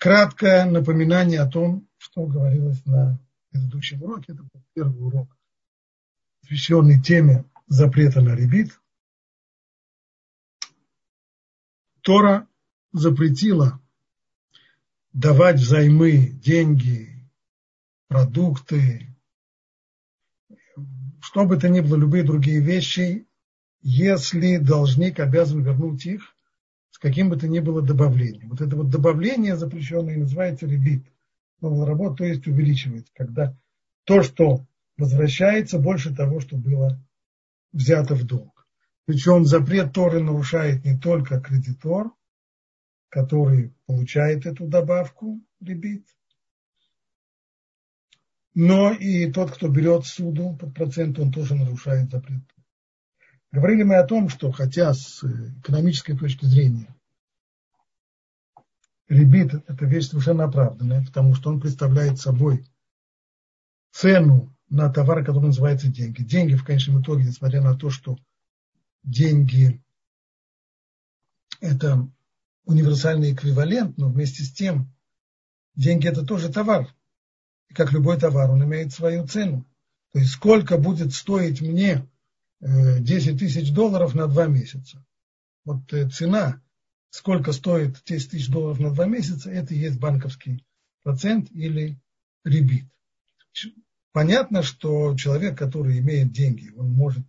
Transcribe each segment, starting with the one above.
краткое напоминание о том, что говорилось на предыдущем уроке. Это был первый урок, посвященный теме запрета на ребит. Тора запретила давать взаймы деньги, продукты, что бы то ни было, любые другие вещи, если должник обязан вернуть их с каким бы то ни было добавлением. Вот это вот добавление запрещенное называется ребит. Работа, то есть увеличивается, когда то, что возвращается, больше того, что было взято в долг. Причем запрет Торы нарушает не только кредитор, который получает эту добавку, ребит, но и тот, кто берет суду под процент, он тоже нарушает запрет. Говорили мы о том, что хотя с экономической точки зрения ребит – это вещь совершенно оправданная, потому что он представляет собой цену на товар, который называется деньги. Деньги в конечном итоге, несмотря на то, что деньги – это универсальный эквивалент, но вместе с тем деньги – это тоже товар. И как любой товар, он имеет свою цену. То есть сколько будет стоить мне 10 тысяч долларов на два месяца. Вот э, цена, сколько стоит 10 тысяч долларов на два месяца, это и есть банковский процент или ребит. Понятно, что человек, который имеет деньги, он может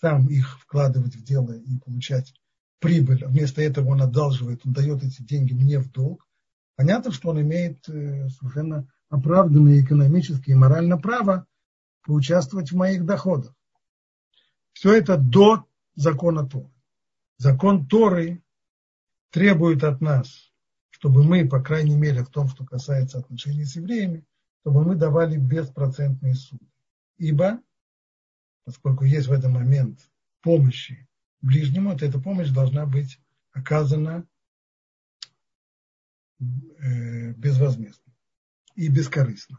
сам их вкладывать в дело и получать прибыль. Вместо этого он одалживает, он дает эти деньги мне в долг. Понятно, что он имеет э, совершенно оправданное экономическое и моральное право поучаствовать в моих доходах. Все это до закона Торы. Закон Торы требует от нас, чтобы мы, по крайней мере, в том, что касается отношений с евреями, чтобы мы давали беспроцентные суды. Ибо, поскольку есть в этот момент помощи ближнему, то эта помощь должна быть оказана э, безвозмездно и бескорыстно.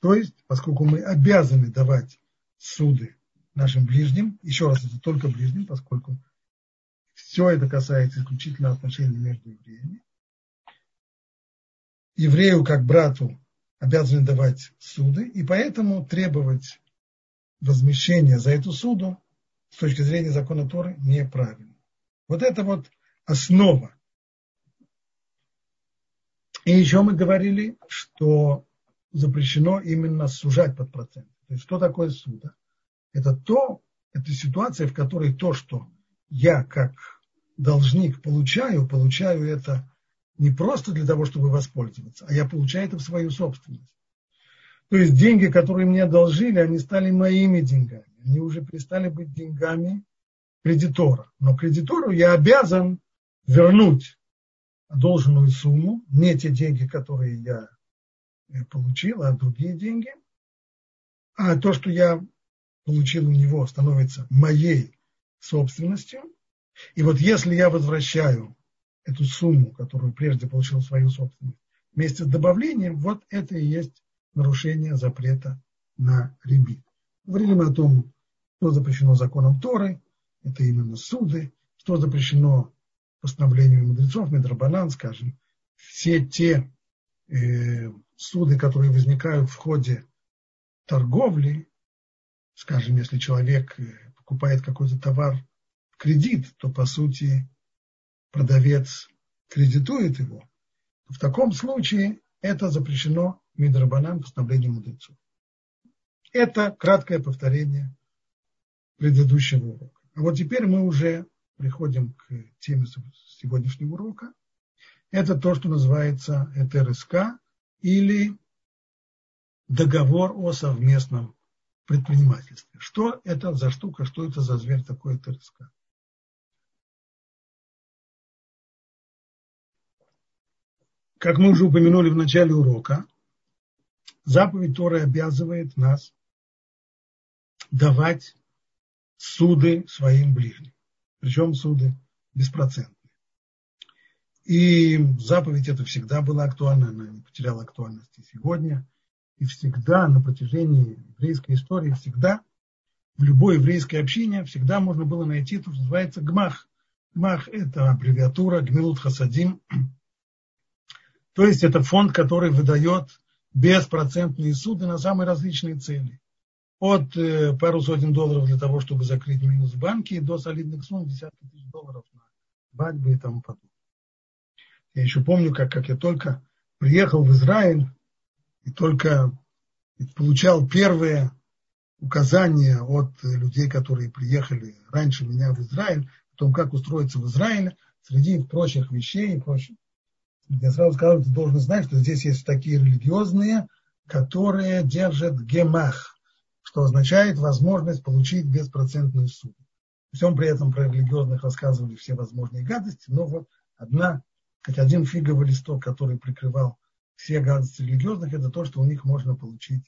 То есть, поскольку мы обязаны давать суды нашим ближним. Еще раз, это только ближним, поскольку все это касается исключительно отношений между евреями. Еврею, как брату, обязаны давать суды, и поэтому требовать возмещения за эту суду с точки зрения закона Торы неправильно. Вот это вот основа. И еще мы говорили, что запрещено именно сужать под процент. То есть что такое суда? Это то, это ситуация, в которой то, что я как должник получаю, получаю это не просто для того, чтобы воспользоваться, а я получаю это в свою собственность. То есть деньги, которые мне одолжили, они стали моими деньгами. Они уже перестали быть деньгами кредитора. Но кредитору я обязан вернуть одолженную сумму, не те деньги, которые я получил, а другие деньги. А то, что я получил у него, становится моей собственностью. И вот если я возвращаю эту сумму, которую прежде получил свою собственность, вместе с добавлением, вот это и есть нарушение запрета на ребит. Говорили мы о том, что запрещено законом Торы, это именно суды, что запрещено постановлениями мудрецов, Медрабанан, скажем, все те э, суды, которые возникают в ходе торговли, скажем, если человек э, покупает какой-то товар в кредит, то по сути продавец кредитует его. В таком случае это запрещено Мидрабанам постановлением мудрецов. Это краткое повторение предыдущего урока. А вот теперь мы уже приходим к теме сегодняшнего урока. Это то, что называется ЭТРСК или договор о совместном предпринимательстве. Что это за штука, что это за зверь такой ТРСК? Как мы уже упомянули в начале урока, заповедь Торы обязывает нас давать суды своим ближним. Причем суды беспроцентные. И заповедь это всегда была актуальна, она не потеряла актуальности сегодня – и всегда на протяжении еврейской истории, всегда в любой еврейской общине всегда можно было найти то, что называется гмах. Гмах – это аббревиатура Гмилут Хасадим. То есть это фонд, который выдает беспроцентные суды на самые различные цели. От э, пару сотен долларов для того, чтобы закрыть минус в банке, до солидных сумм десятки тысяч долларов на свадьбы и тому подобное. Я еще помню, как, как я только приехал в Израиль и только получал первые указания от людей, которые приехали раньше меня в Израиль, о том, как устроиться в Израиле, среди прочих вещей и прочих. Я сразу сказал, ты должен знать, что здесь есть такие религиозные, которые держат гемах, что означает возможность получить беспроцентную сумму. Всем при этом про религиозных рассказывали все возможные гадости, но вот одна, хоть один фиговый листок, который прикрывал все гадости религиозных, это то, что у них можно получить,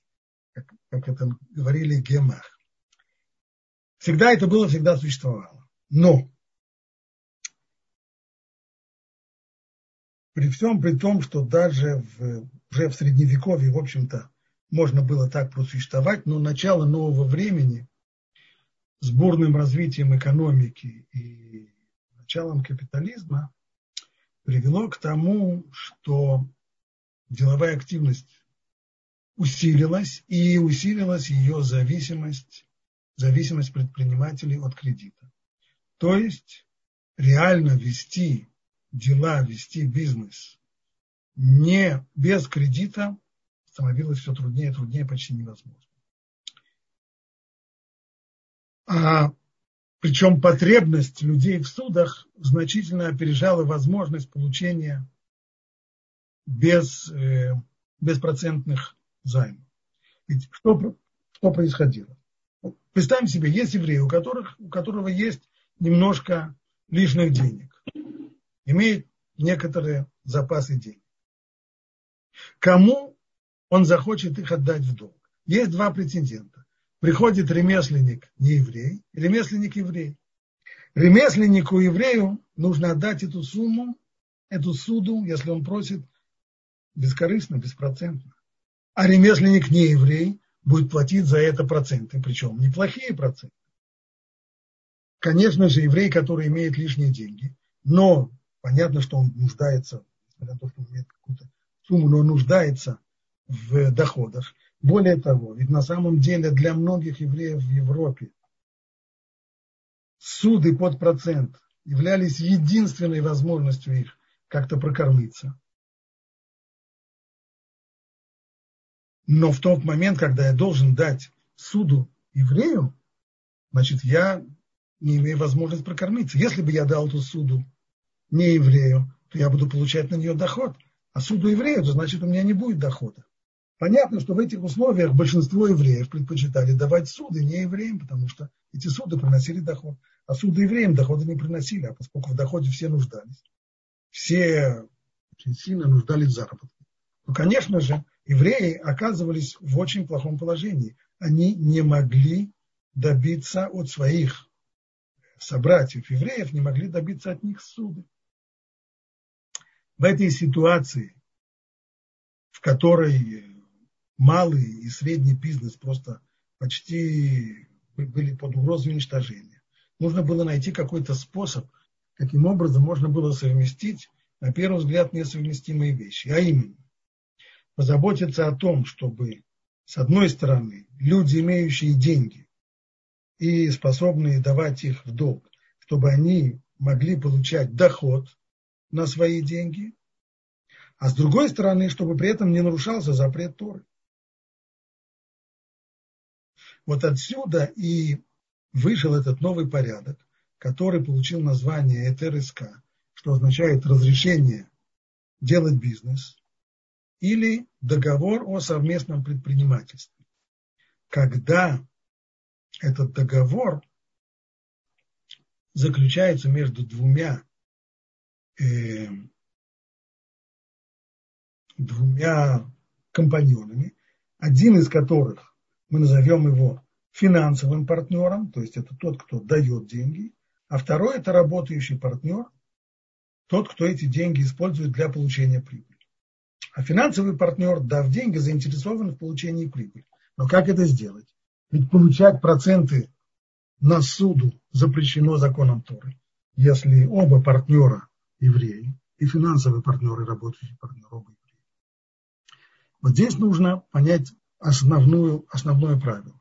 как, как это говорили, гемах. Всегда это было, всегда существовало. Но при всем при том, что даже в, уже в Средневековье, в общем-то, можно было так просуществовать, но начало нового времени с бурным развитием экономики и началом капитализма привело к тому, что деловая активность усилилась, и усилилась ее зависимость, зависимость предпринимателей от кредита. То есть реально вести дела, вести бизнес не без кредита становилось все труднее и труднее, почти невозможно. А, причем потребность людей в судах значительно опережала возможность получения без, э, беспроцентных займов. Ведь что, что происходило? Представим себе, есть евреи, у, которых, у которого есть немножко лишних денег, имеет некоторые запасы денег. Кому он захочет их отдать в долг? Есть два претендента. Приходит ремесленник не еврей, ремесленник еврей. Ремесленнику еврею нужно отдать эту сумму, эту суду, если он просит, бескорыстно, беспроцентно. А ремесленник не еврей будет платить за это проценты, причем неплохие проценты. Конечно же, еврей, который имеет лишние деньги, но понятно, что он нуждается, несмотря на то, что он имеет какую-то сумму, но нуждается в доходах. Более того, ведь на самом деле для многих евреев в Европе суды под процент являлись единственной возможностью их как-то прокормиться. Но в тот момент, когда я должен дать суду еврею, значит, я не имею возможности прокормиться. Если бы я дал эту суду не еврею, то я буду получать на нее доход. А суду еврею, то значит, у меня не будет дохода. Понятно, что в этих условиях большинство евреев предпочитали давать суды не евреям, потому что эти суды приносили доход. А суды евреям дохода не приносили, а поскольку в доходе все нуждались, все очень сильно нуждались в заработке. Ну, конечно же, евреи оказывались в очень плохом положении. Они не могли добиться от своих собратьев евреев, не могли добиться от них суды. В этой ситуации, в которой малый и средний бизнес просто почти были под угрозой уничтожения, нужно было найти какой-то способ, каким образом можно было совместить, на первый взгляд, несовместимые вещи. А именно, позаботиться о том, чтобы, с одной стороны, люди, имеющие деньги и способные давать их в долг, чтобы они могли получать доход на свои деньги, а с другой стороны, чтобы при этом не нарушался запрет Торы. Вот отсюда и вышел этот новый порядок, который получил название ЭТРСК, что означает разрешение делать бизнес, или договор о совместном предпринимательстве. Когда этот договор заключается между двумя э, двумя компаньонами, один из которых мы назовем его финансовым партнером, то есть это тот, кто дает деньги, а второй это работающий партнер, тот, кто эти деньги использует для получения прибыли. А финансовый партнер, дав деньги, заинтересован в получении прибыли. Но как это сделать? Ведь получать проценты на суду запрещено законом Торы. Если оба партнера евреи, и финансовые партнеры, работающие партнеры, оба евреи. Вот здесь нужно понять основную, основное правило.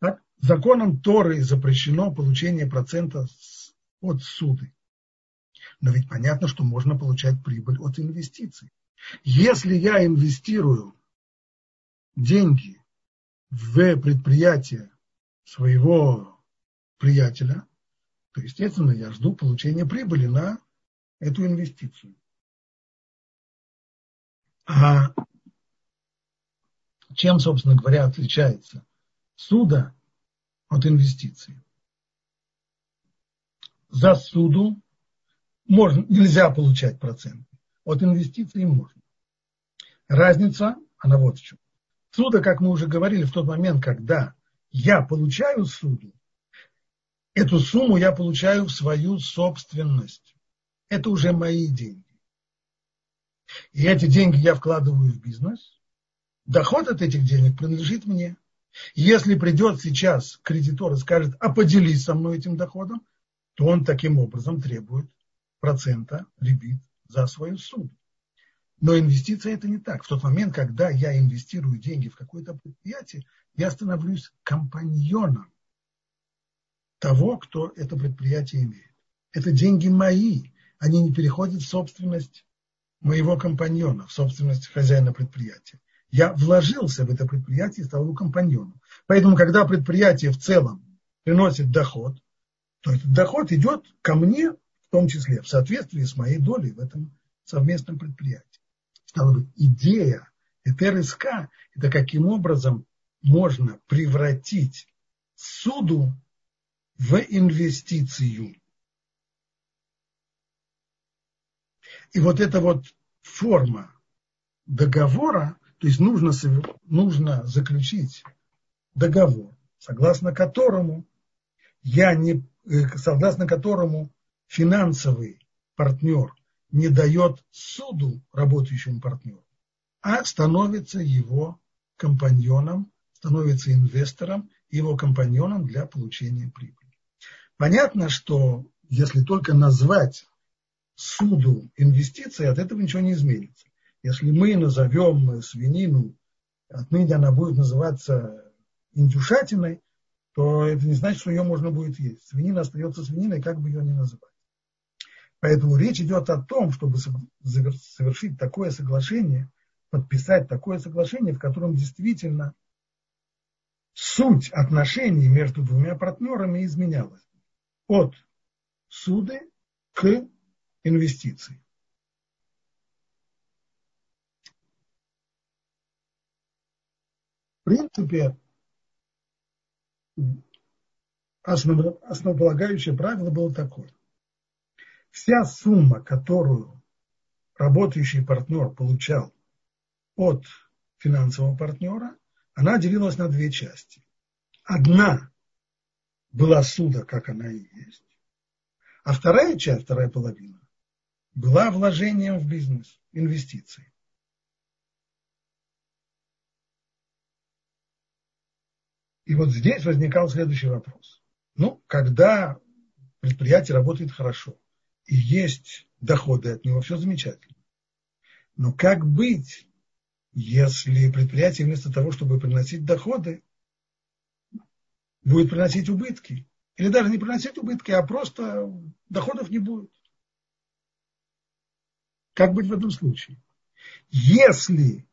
Так, законом Торы запрещено получение процента от суды. Но ведь понятно, что можно получать прибыль от инвестиций. Если я инвестирую деньги в предприятие своего приятеля, то, естественно, я жду получения прибыли на эту инвестицию. А чем, собственно говоря, отличается суда от инвестиции? За суду можно, нельзя получать проценты, от инвестиций можно. Разница, она вот в чем. Суда, как мы уже говорили, в тот момент, когда я получаю суду, эту сумму я получаю в свою собственность. Это уже мои деньги. И эти деньги я вкладываю в бизнес. Доход от этих денег принадлежит мне. Если придет сейчас кредитор и скажет, а поделись со мной этим доходом, то он таким образом требует процента ребит за свою суду. Но инвестиция это не так. В тот момент, когда я инвестирую деньги в какое-то предприятие, я становлюсь компаньоном того, кто это предприятие имеет. Это деньги мои, они не переходят в собственность моего компаньона, в собственность хозяина предприятия. Я вложился в это предприятие и стал его компаньоном. Поэтому, когда предприятие в целом приносит доход, то этот доход идет ко мне, в том числе в соответствии с моей долей в этом совместном предприятии. Стало быть, идея ЭТРСК – это каким образом можно превратить суду в инвестицию. И вот эта вот форма договора, то есть нужно, нужно заключить договор, согласно которому я не, э, согласно которому финансовый партнер не дает суду работающему партнеру, а становится его компаньоном, становится инвестором, его компаньоном для получения прибыли. Понятно, что если только назвать суду инвестиции, от этого ничего не изменится. Если мы назовем свинину, отныне она будет называться индюшатиной, то это не значит, что ее можно будет есть. Свинина остается свининой, как бы ее ни называть. Поэтому речь идет о том, чтобы совершить такое соглашение, подписать такое соглашение, в котором действительно суть отношений между двумя партнерами изменялась. От суды к инвестиций. В принципе, основополагающее правило было такое. Вся сумма, которую работающий партнер получал от финансового партнера, она делилась на две части. Одна была суда, как она и есть, а вторая часть, вторая половина, была вложением в бизнес, инвестиции. И вот здесь возникал следующий вопрос. Ну, когда предприятие работает хорошо и есть доходы от него, все замечательно. Но как быть, если предприятие вместо того, чтобы приносить доходы, будет приносить убытки? Или даже не приносить убытки, а просто доходов не будет. Как быть в этом случае? Если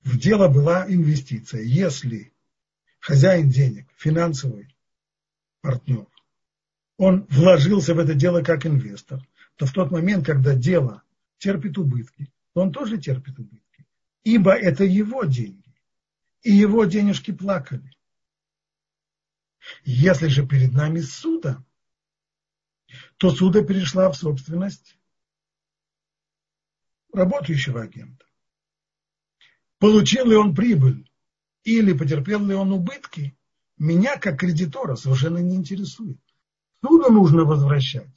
в дело была инвестиция, если хозяин денег, финансовый партнер, он вложился в это дело как инвестор, то в тот момент, когда дело терпит убытки, то он тоже терпит убытки. Ибо это его деньги. И его денежки плакали. Если же перед нами суда, то суда перешла в собственность работающего агента. Получил ли он прибыль или потерпел ли он убытки, меня как кредитора совершенно не интересует. Суду нужно возвращать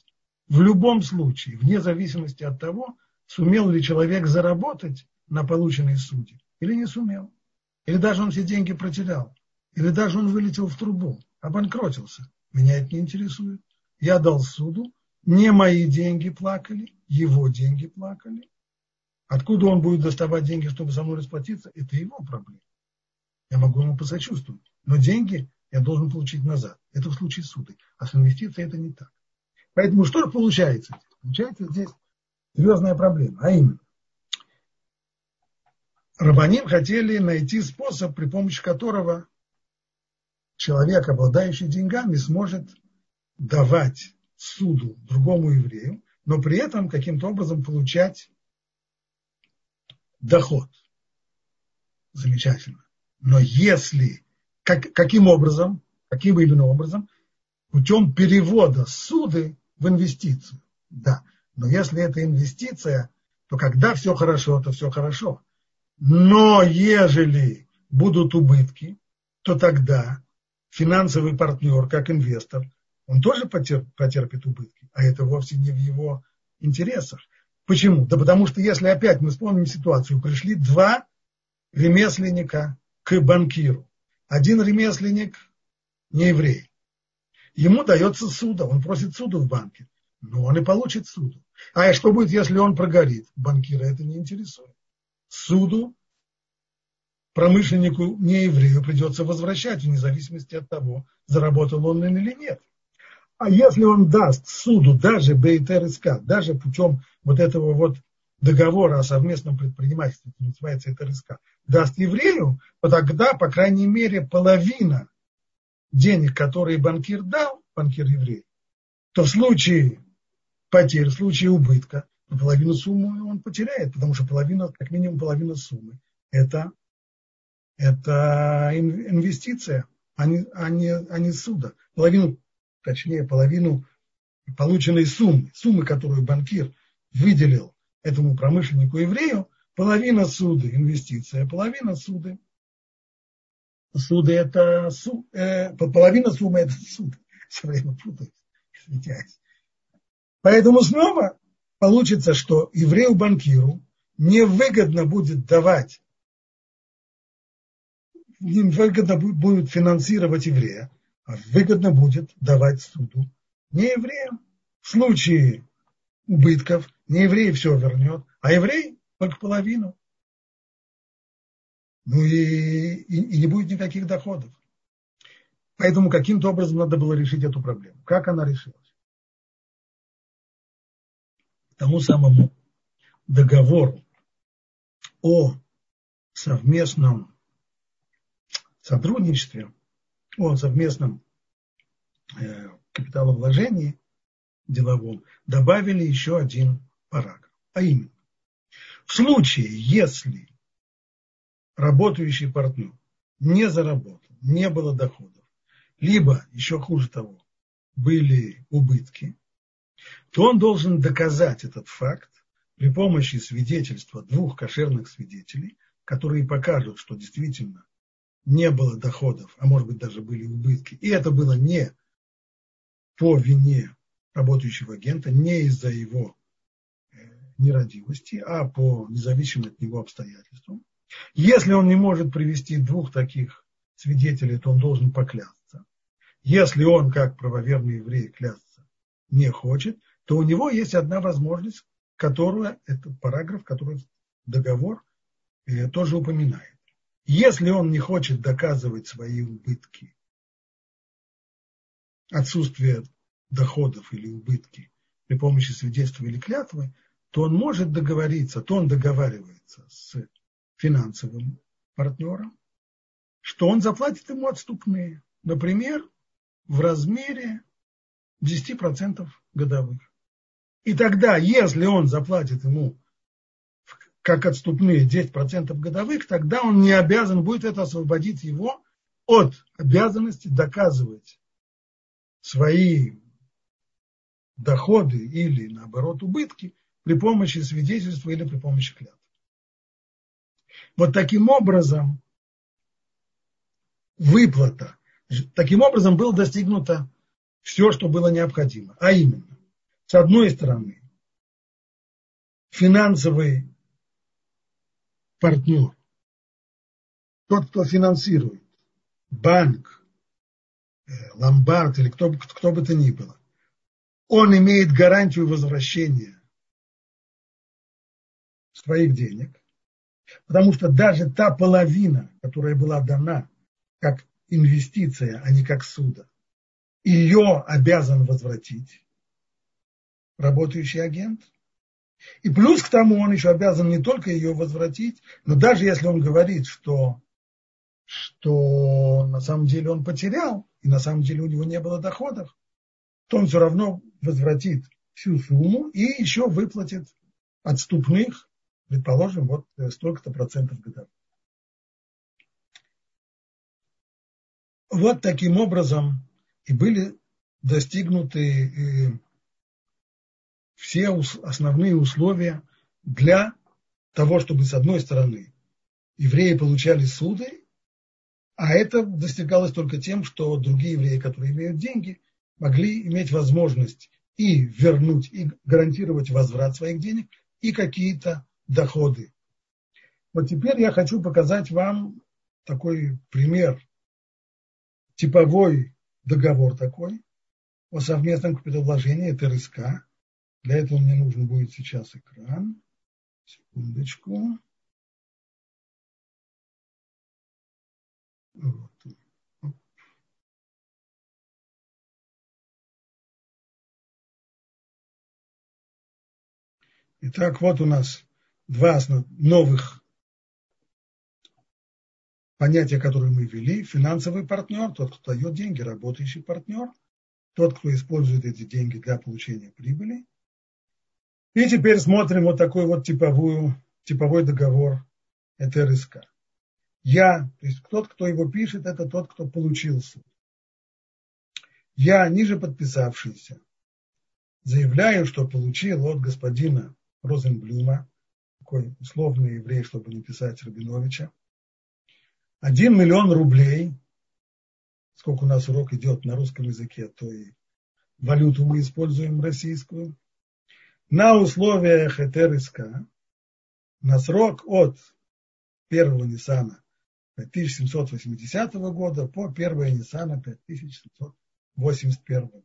в любом случае, вне зависимости от того, сумел ли человек заработать на полученной суде или не сумел. Или даже он все деньги потерял. Или даже он вылетел в трубу, обанкротился. Меня это не интересует. Я дал суду, не мои деньги плакали, его деньги плакали. Откуда он будет доставать деньги, чтобы со мной расплатиться, это его проблема. Я могу ему посочувствовать. Но деньги я должен получить назад. Это в случае суда. А с инвестицией это не так. Поэтому что получается? Получается здесь серьезная проблема. А именно, Рабаним хотели найти способ, при помощи которого человек, обладающий деньгами, сможет давать суду другому еврею, но при этом каким-то образом получать доход. Замечательно. Но если, как, каким образом, каким именно образом, путем перевода суды в инвестицию. Да, но если это инвестиция, то когда все хорошо, то все хорошо. Но ежели будут убытки, то тогда финансовый партнер, как инвестор, он тоже потерпит убытки, а это вовсе не в его интересах. Почему? Да потому что если опять мы вспомним ситуацию, пришли два ремесленника к банкиру. Один ремесленник не еврей. Ему дается суда, он просит суду в банке, но он и получит суду. А что будет, если он прогорит? Банкира это не интересует. Суду промышленнику не еврею придется возвращать, вне зависимости от того, заработал он или нет. А если он даст суду даже БИТРСК, даже путем вот этого вот договора о совместном предпринимательстве, это называется ТРСК, даст еврею, то тогда, по крайней мере, половина денег, которые банкир дал, банкир еврей, то в случае потерь, в случае убытка, половину суммы он потеряет, потому что половина, как минимум половина суммы, это, это инвестиция, а не, а, не, а не суда. Половину точнее половину полученной суммы, суммы, которую банкир выделил этому промышленнику-еврею, половина суды инвестиция, половина суды. Суды это су, э, половина суммы это суд. Все время путаюсь, извиняюсь. Поэтому снова получится, что еврею-банкиру невыгодно будет давать, невыгодно будет финансировать еврея, выгодно будет давать суду не евреям. В случае убытков не еврей все вернет, а еврей только половину. Ну и, и, и не будет никаких доходов. Поэтому каким-то образом надо было решить эту проблему. Как она решилась? Тому самому договору о совместном сотрудничестве о совместном э, капиталовложении деловом добавили еще один параграф. А именно, в случае, если работающий партнер не заработал, не было доходов, либо, еще хуже того, были убытки, то он должен доказать этот факт при помощи свидетельства двух кошерных свидетелей, которые покажут, что действительно не было доходов, а может быть даже были убытки, и это было не по вине работающего агента, не из-за его нерадивости, а по независимым от него обстоятельствам. Если он не может привести двух таких свидетелей, то он должен поклясться. Если он, как правоверный еврей, клясться не хочет, то у него есть одна возможность, которую, это параграф, который договор э, тоже упоминает. Если он не хочет доказывать свои убытки, отсутствие доходов или убытки при помощи свидетельства или клятвы, то он может договориться, то он договаривается с финансовым партнером, что он заплатит ему отступные, например, в размере 10% годовых. И тогда, если он заплатит ему как отступные 10% годовых, тогда он не обязан будет это освободить его от обязанности доказывать свои доходы или, наоборот, убытки при помощи свидетельства или при помощи клятвы. Вот таким образом выплата, таким образом было достигнуто все, что было необходимо. А именно, с одной стороны, финансовый партнер, тот, кто финансирует, банк, э, ломбард или кто, кто бы то ни было, он имеет гарантию возвращения своих денег, потому что даже та половина, которая была дана как инвестиция, а не как суда, ее обязан возвратить работающий агент. И плюс к тому он еще обязан не только ее возвратить, но даже если он говорит, что, что на самом деле он потерял, и на самом деле у него не было доходов, то он все равно возвратит всю сумму и еще выплатит отступных, предположим, вот столько-то процентов годовых. Вот таким образом и были достигнуты э, все основные условия для того, чтобы с одной стороны евреи получали суды, а это достигалось только тем, что другие евреи, которые имеют деньги, могли иметь возможность и вернуть, и гарантировать возврат своих денег, и какие-то доходы. Вот теперь я хочу показать вам такой пример, типовой договор такой о совместном капиталовложении ТРСК. Для этого мне нужен будет сейчас экран. Секундочку. Вот. Итак, вот у нас два новых понятия, которые мы ввели. Финансовый партнер, тот, кто дает деньги, работающий партнер, тот, кто использует эти деньги для получения прибыли. И теперь смотрим вот такой вот типовую, типовой договор. Это РСК. Я, то есть тот, кто его пишет, это тот, кто получил суд. Я, ниже подписавшийся, заявляю, что получил от господина Розенблюма, такой условный еврей, чтобы не писать Рабиновича, один миллион рублей, сколько у нас урок идет на русском языке, то и валюту мы используем российскую, на условиях ЭТРСК на срок от 1 Ниссана 5780 года по 1 Ниссана 5781 года.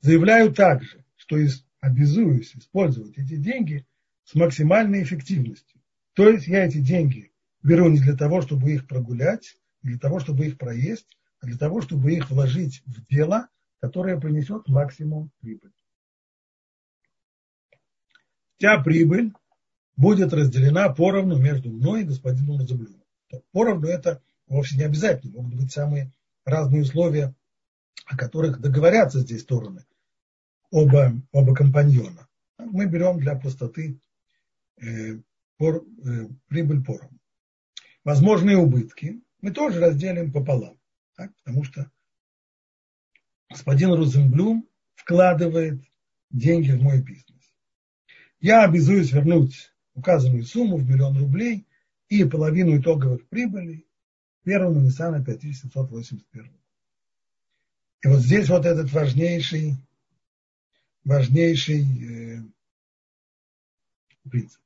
Заявляю также, что обязуюсь использовать эти деньги с максимальной эффективностью. То есть я эти деньги беру не для того, чтобы их прогулять, не для того, чтобы их проесть, а для того, чтобы их вложить в дело, которое принесет максимум прибыли. Вся прибыль будет разделена поровну между мной и господином Разумлюном. Поровну это вовсе не обязательно. Могут быть самые разные условия, о которых договорятся здесь стороны оба, оба компаньона. Мы берем для простоты пор, э, прибыль поровну. Возможные убытки мы тоже разделим пополам, так, потому что господин Розенблюм вкладывает деньги в мой бизнес. Я обязуюсь вернуть указанную сумму в миллион рублей и половину итоговых прибылей первому Ниссана 5781. И вот здесь вот этот важнейший важнейший э, принцип.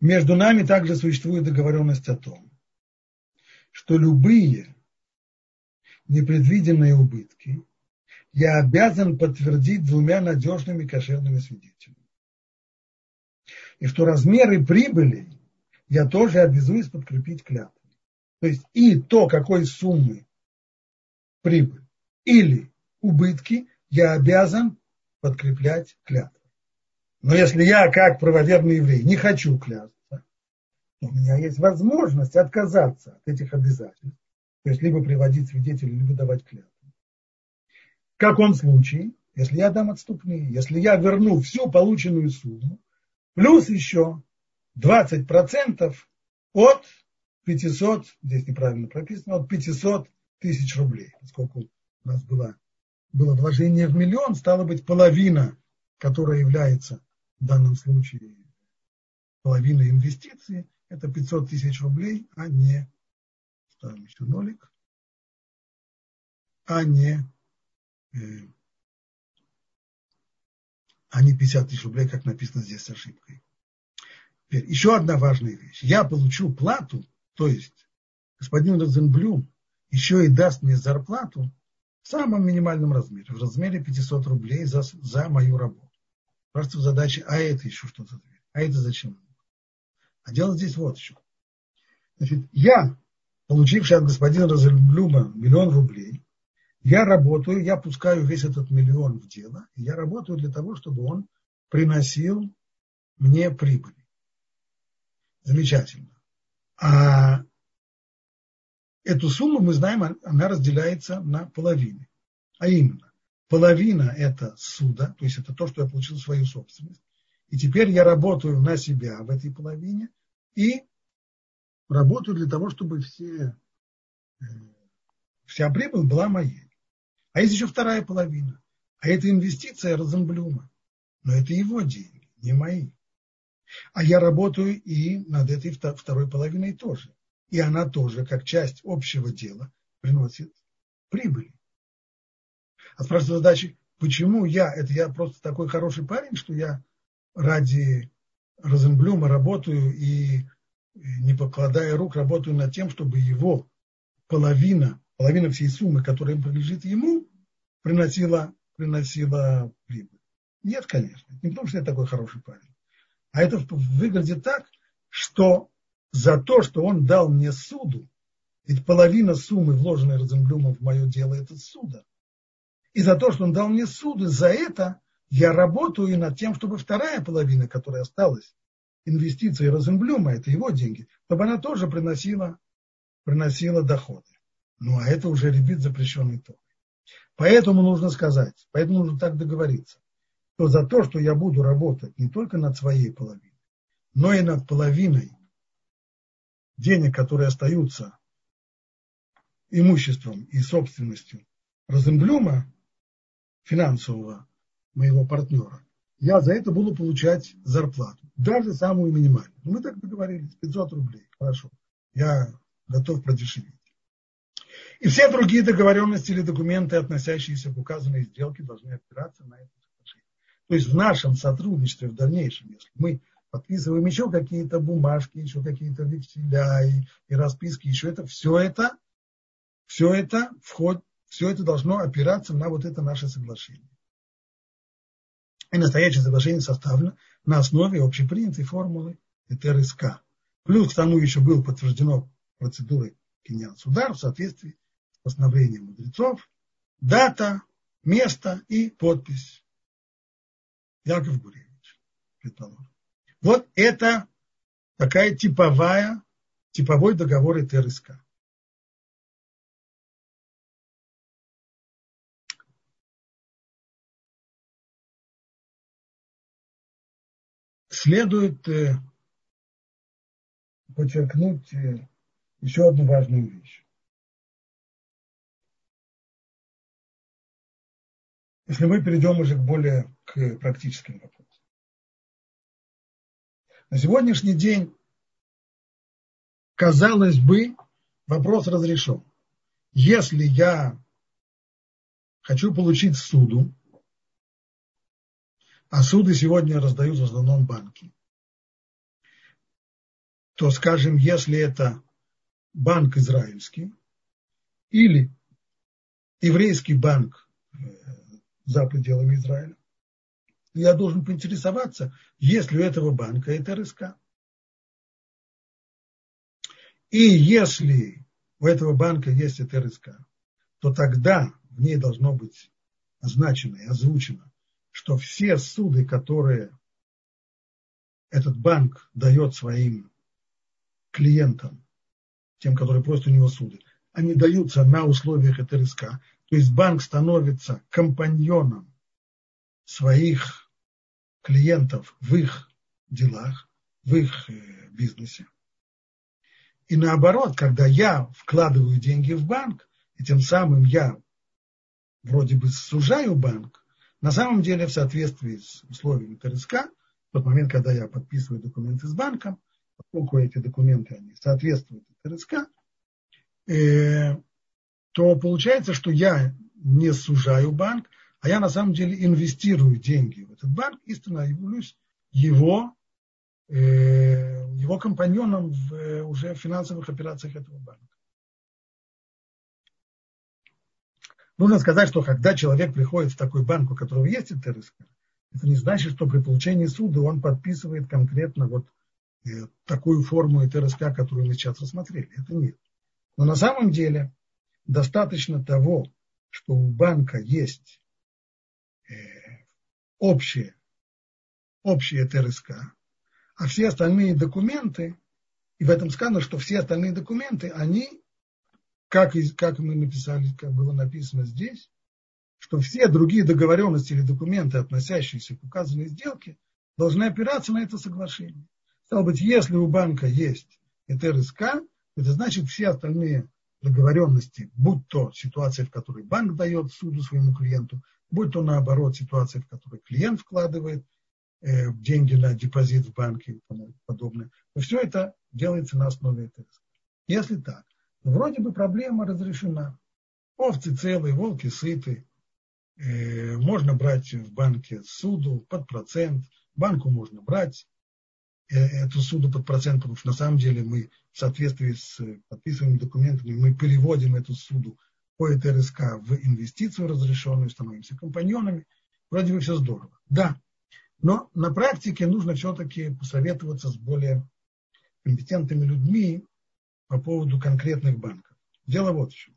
Между нами также существует договоренность о том, что любые непредвиденные убытки я обязан подтвердить двумя надежными кошерными свидетелями. И что размеры прибыли я тоже обязуюсь подкрепить клятвой. То есть и то, какой суммы прибыль или убытки я обязан подкреплять клятву. Но если я, как правоверный еврей, не хочу клясться, то у меня есть возможность отказаться от этих обязательств. То есть либо приводить свидетелей, либо давать клятву. В каком случае, если я дам отступные, если я верну всю полученную сумму, плюс еще 20% от 500, здесь неправильно прописано, от 500 тысяч рублей, поскольку у нас была было вложение в миллион, стало быть, половина, которая является в данном случае половиной инвестиции, это 500 тысяч рублей, а не, ставим еще нолик, а не, э, а не 50 тысяч рублей, как написано здесь с ошибкой. Теперь, еще одна важная вещь. Я получу плату, то есть господин Розенблюм еще и даст мне зарплату в самом минимальном размере, в размере 500 рублей за, за мою работу. Просто задача, а это еще что-то, а это зачем? А дело здесь вот еще. Значит, я, получивший от господина Розенблюма миллион рублей, я работаю, я пускаю весь этот миллион в дело, и я работаю для того, чтобы он приносил мне прибыль. Замечательно. А эту сумму, мы знаем, она разделяется на половины. А именно, половина – это суда, то есть это то, что я получил свою собственность. И теперь я работаю на себя в этой половине и работаю для того, чтобы все, э, вся прибыль была моей. А есть еще вторая половина. А это инвестиция Розенблюма. Но это его деньги, не мои. А я работаю и над этой второй половиной тоже. И она тоже, как часть общего дела, приносит прибыль. А спрашивается задача, почему я, это я просто такой хороший парень, что я ради Розенблюма работаю и не покладая рук работаю над тем, чтобы его половина, половина всей суммы, которая принадлежит ему, приносила, приносила прибыль. Нет, конечно. Не потому, что я такой хороший парень. А это выглядит так, что за то, что он дал мне суду, ведь половина суммы, вложенной Розенблюмом в мое дело, это суда. И за то, что он дал мне суды, за это я работаю над тем, чтобы вторая половина, которая осталась, инвестиции Розенблюма, это его деньги, чтобы она тоже приносила, приносила доходы. Ну, а это уже ребит запрещенный ток. Поэтому нужно сказать, поэтому нужно так договориться, что за то, что я буду работать не только над своей половиной, но и над половиной денег, которые остаются имуществом и собственностью Розенблюма, финансового моего партнера, я за это буду получать зарплату, даже самую минимальную. Ну, мы так договорились, 500 рублей, хорошо, я готов продешевить. И все другие договоренности или документы, относящиеся к указанной сделке, должны опираться на это соглашение. То есть в нашем сотрудничестве в дальнейшем, если мы подписываем еще какие-то бумажки, еще какие-то векселя и, и расписки, еще это, все это, все это вход, все это должно опираться на вот это наше соглашение. И настоящее соглашение составлено на основе общепринятой формулы ТРСК. Плюс к тому еще было подтверждено процедурой киньян суда в соответствии с постановлением мудрецов, дата, место и подпись. Яков Гуревич, предположим. Вот это такая типовая, типовой договор ТРСК. Следует э, подчеркнуть э, еще одну важную вещь. Если мы перейдем уже к более к практическим вопросам. На сегодняшний день, казалось бы, вопрос разрешен. Если я хочу получить суду, а суды сегодня раздают в основном банки, то, скажем, если это банк израильский или еврейский банк э, за пределами Израиля, я должен поинтересоваться, есть ли у этого банка это РСК. И если у этого банка есть это РСК, то тогда в ней должно быть означено и озвучено что все суды, которые этот банк дает своим клиентам, тем, которые просят у него суды, они даются на условиях ЭТРСК. То есть банк становится компаньоном своих клиентов в их делах, в их э, бизнесе. И наоборот, когда я вкладываю деньги в банк, и тем самым я вроде бы сужаю банк, на самом деле, в соответствии с условиями ТРСК, в тот момент, когда я подписываю документы с банком, поскольку эти документы они соответствуют ТРСК, э, то получается, что я не сужаю банк, а я на самом деле инвестирую деньги в этот банк и становлюсь его, э, его компаньоном в э, уже финансовых операциях этого банка. Нужно сказать, что когда человек приходит в такой банк, у которого есть ТРСК, это не значит, что при получении суда он подписывает конкретно вот такую форму ТРСК, которую мы сейчас рассмотрели. Это нет. Но на самом деле достаточно того, что у банка есть э, общее, общее ТРСК, а все остальные документы, и в этом сказано, что все остальные документы, они, как, как мы написали, как было написано здесь, что все другие договоренности или документы, относящиеся к указанной сделке, должны опираться на это соглашение. Стало быть, если у банка есть ЭТРСК, это значит все остальные договоренности, будь то ситуация, в которой банк дает суду своему клиенту, будь то наоборот ситуация, в которой клиент вкладывает э, деньги на депозит в банке и подобное, то все это делается на основе ЭТРСК. Если так, вроде бы проблема разрешена. Овцы целые, волки сыты, э, можно брать в банке суду под процент, банку можно брать, Э, эту суду под процент, потому что на самом деле мы в соответствии с подписанными документами мы переводим эту суду по ЭТРСК в инвестицию разрешенную, становимся компаньонами. Вроде бы все здорово. Да, но на практике нужно все-таки посоветоваться с более компетентными людьми по поводу конкретных банков. Дело вот в чем.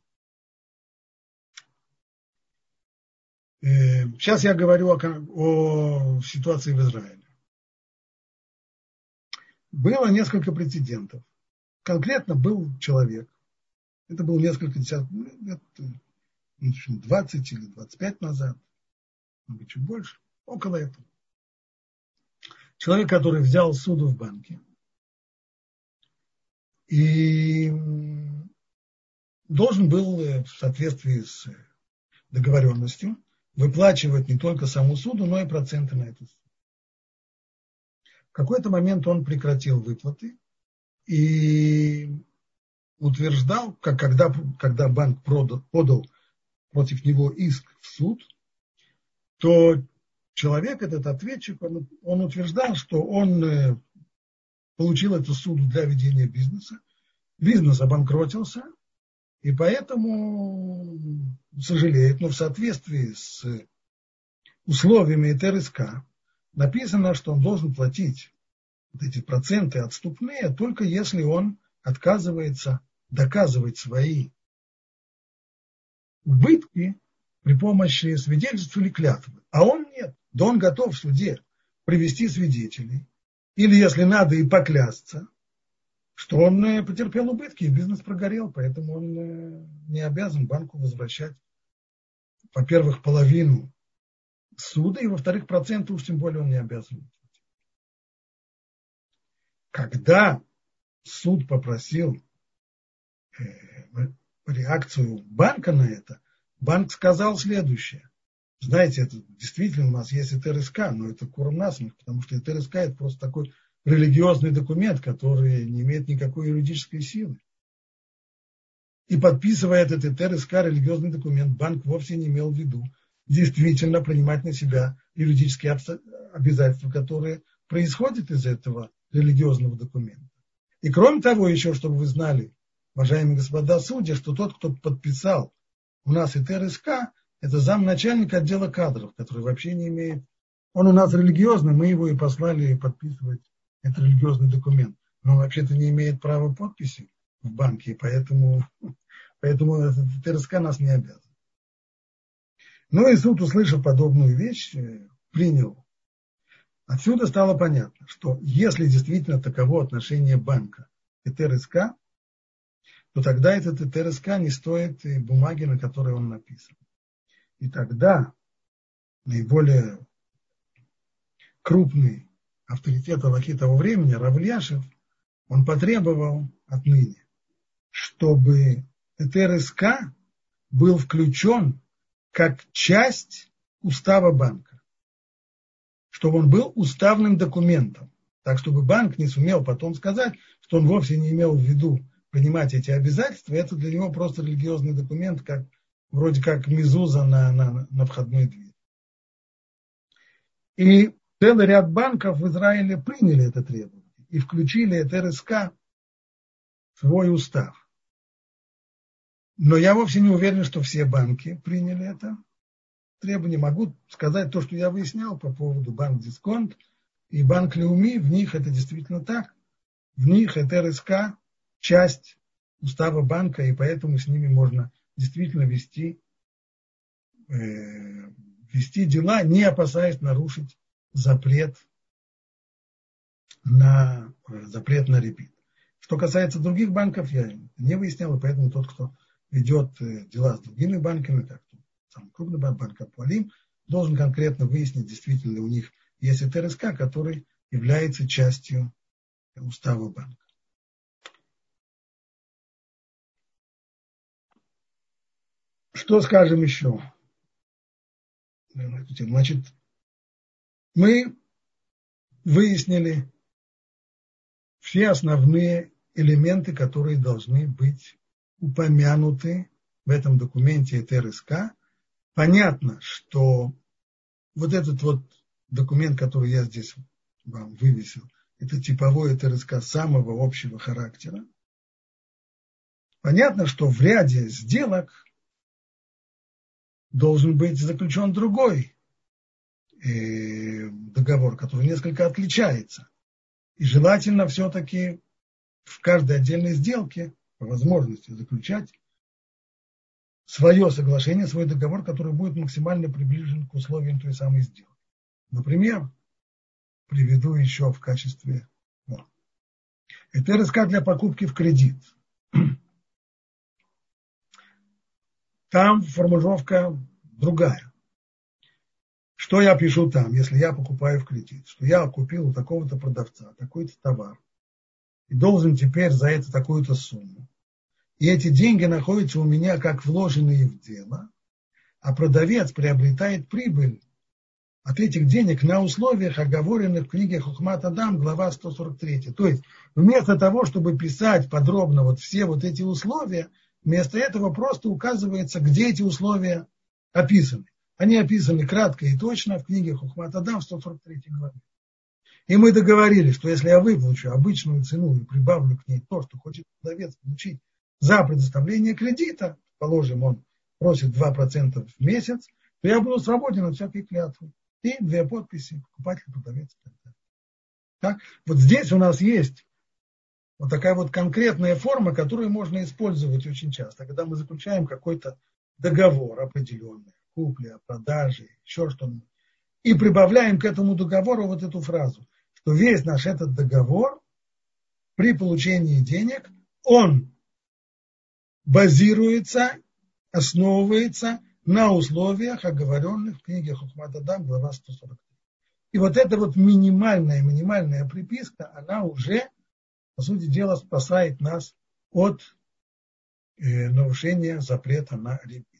Э, сейчас я говорю о, о ситуации в Израиле было несколько прецедентов. Конкретно был человек, это было несколько десятков лет, 20 или 25 назад, может быть, чуть больше, около этого. Человек, который взял суду в банке и должен был в соответствии с договоренностью выплачивать не только саму суду, но и проценты на эту суду. В какой-то момент он прекратил выплаты и утверждал, как когда, когда банк продал, подал против него иск в суд, то человек, этот ответчик, он, он утверждал, что он э, получил эту суду для ведения бизнеса, бизнес обанкротился, и поэтому сожалеет, но в соответствии с условиями ТРСК написано, что он должен платить вот эти проценты отступные, только если он отказывается доказывать свои убытки при помощи свидетельств или клятвы. А он нет. Да он готов в суде привести свидетелей. Или, если надо, и поклясться, что он э, потерпел убытки, и бизнес прогорел, поэтому он э, не обязан банку возвращать, во-первых, половину суда, и во-вторых, проценты уж тем более он не обязан. Когда суд попросил э, реакцию банка на это, банк сказал следующее. Знаете, это действительно у нас есть ТРСК, но это куром насмех, потому что ТРСК это просто такой религиозный документ, который не имеет никакой юридической силы. И подписывая этот ТРСК, религиозный документ, банк вовсе не имел в виду, действительно принимать на себя юридические обязательства, которые происходят из этого религиозного документа. И кроме того, еще, чтобы вы знали, уважаемые господа судьи, что тот, кто подписал у нас и ТРСК, это замначальник отдела кадров, который вообще не имеет... Он у нас религиозный, мы его и послали подписывать этот религиозный документ. Но он вообще-то не имеет права подписи в банке, поэтому, поэтому ТРСК нас не обязан. Ну и суд, услышав подобную вещь, э, принял. Отсюда стало понятно, что если действительно таково отношение банка к ТРСК, то тогда этот ТРСК не стоит бумаги, на которой он написан. И тогда наиболее крупный авторитет Аллахи того времени, Равляшев, он потребовал отныне, чтобы ТРСК был включен как часть устава банка, чтобы он был уставным документом, так чтобы банк не сумел потом сказать, что он вовсе не имел в виду принимать эти обязательства, это для него просто религиозный документ, как, вроде как мизуза на, на, на входной двери. И целый ряд банков в Израиле приняли это требование и включили это РСК в свой устав. Но я вовсе не уверен, что все банки приняли это требование. Могу сказать то, что я выяснял по поводу банк Дисконт и банк Леуми. В них это действительно так, в них это РСК часть устава банка, и поэтому с ними можно действительно вести, э, вести дела, не опасаясь нарушить запрет на, э, запрет на репит. Что касается других банков, я не выяснял, и поэтому тот, кто ведет э, дела с другими банками, как самый крупный банк, банк Апуалим, должен конкретно выяснить, действительно ли у них есть ТРСК, который является частью устава банка. Что скажем еще? Значит, мы выяснили все основные элементы, которые должны быть упомянуты в этом документе ТРСК. Понятно, что вот этот вот документ, который я здесь вам вывесил, это типовое ТРСК самого общего характера. Понятно, что в ряде сделок должен быть заключен другой э, договор, который несколько отличается. И желательно все-таки в каждой отдельной сделке по возможности заключать свое соглашение, свой договор, который будет максимально приближен к условиям той самой сделки. Например, приведу еще в качестве... Это РСК для покупки в кредит. Там формулировка другая. Что я пишу там, если я покупаю в кредит? Что я купил у такого-то продавца такой-то товар и должен теперь за это такую-то сумму. И эти деньги находятся у меня как вложенные в дело, а продавец приобретает прибыль от этих денег на условиях, оговоренных в книге Хухмат Адам, глава 143. То есть вместо того, чтобы писать подробно вот все вот эти условия, вместо этого просто указывается, где эти условия описаны. Они описаны кратко и точно в книге Хухмат Адам в 143 главе. И мы договорились, что если я выплачу обычную цену и прибавлю к ней то, что хочет продавец получить за предоставление кредита, положим, он просит 2% в месяц, то я буду свободен от всякой клятвы. И две подписи, покупатель, продавец. Так? Вот здесь у нас есть вот такая вот конкретная форма, которую можно использовать очень часто, когда мы заключаем какой-то договор определенный, купли, продажи, еще что-нибудь, и прибавляем к этому договору вот эту фразу что весь наш этот договор при получении денег, он базируется, основывается на условиях, оговоренных в книге Хухматадам, глава 143. И вот эта вот минимальная, минимальная приписка, она уже, по сути дела, спасает нас от э, нарушения запрета на репит.